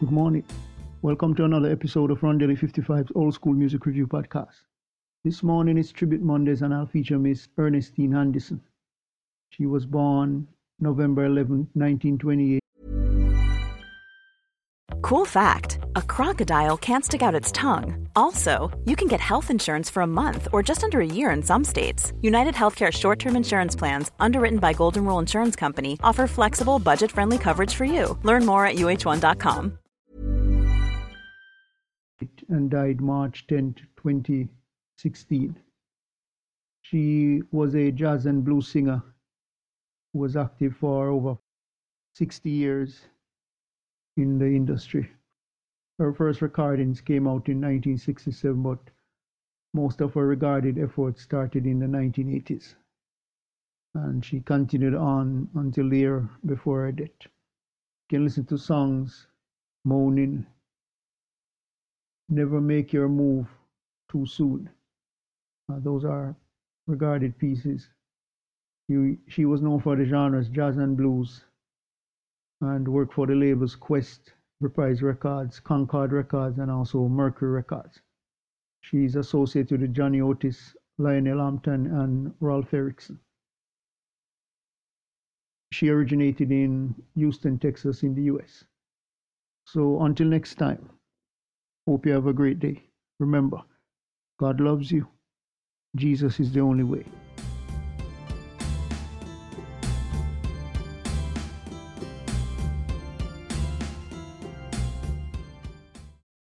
Good morning. Welcome to another episode of Rondelle 55's Old School Music Review Podcast. This morning is Tribute Mondays and I'll feature Miss Ernestine Anderson. She was born November 11, 1928. Cool fact a crocodile can't stick out its tongue. Also, you can get health insurance for a month or just under a year in some states. United Healthcare short term insurance plans, underwritten by Golden Rule Insurance Company, offer flexible, budget friendly coverage for you. Learn more at uh1.com. and died March 10, 2016. She was a jazz and blues singer who was active for over 60 years in the industry. Her first recordings came out in 1967, but most of her regarded efforts started in the 1980s. And she continued on until the year before her death. You can listen to songs Moaning, Never Make Your Move Too Soon. Uh, those are regarded pieces. She, she was known for the genres jazz and blues and worked for the labels Qwest, Reprise Records, Concord Records, and also Mercury Records. She's associated with Johnny Otis, Lionel Hampton, and Ralph Erickson. She originated in Houston, Texas, in the US. So until next time. Hope you have a great day. Remember, God loves you. Jesus is the only way.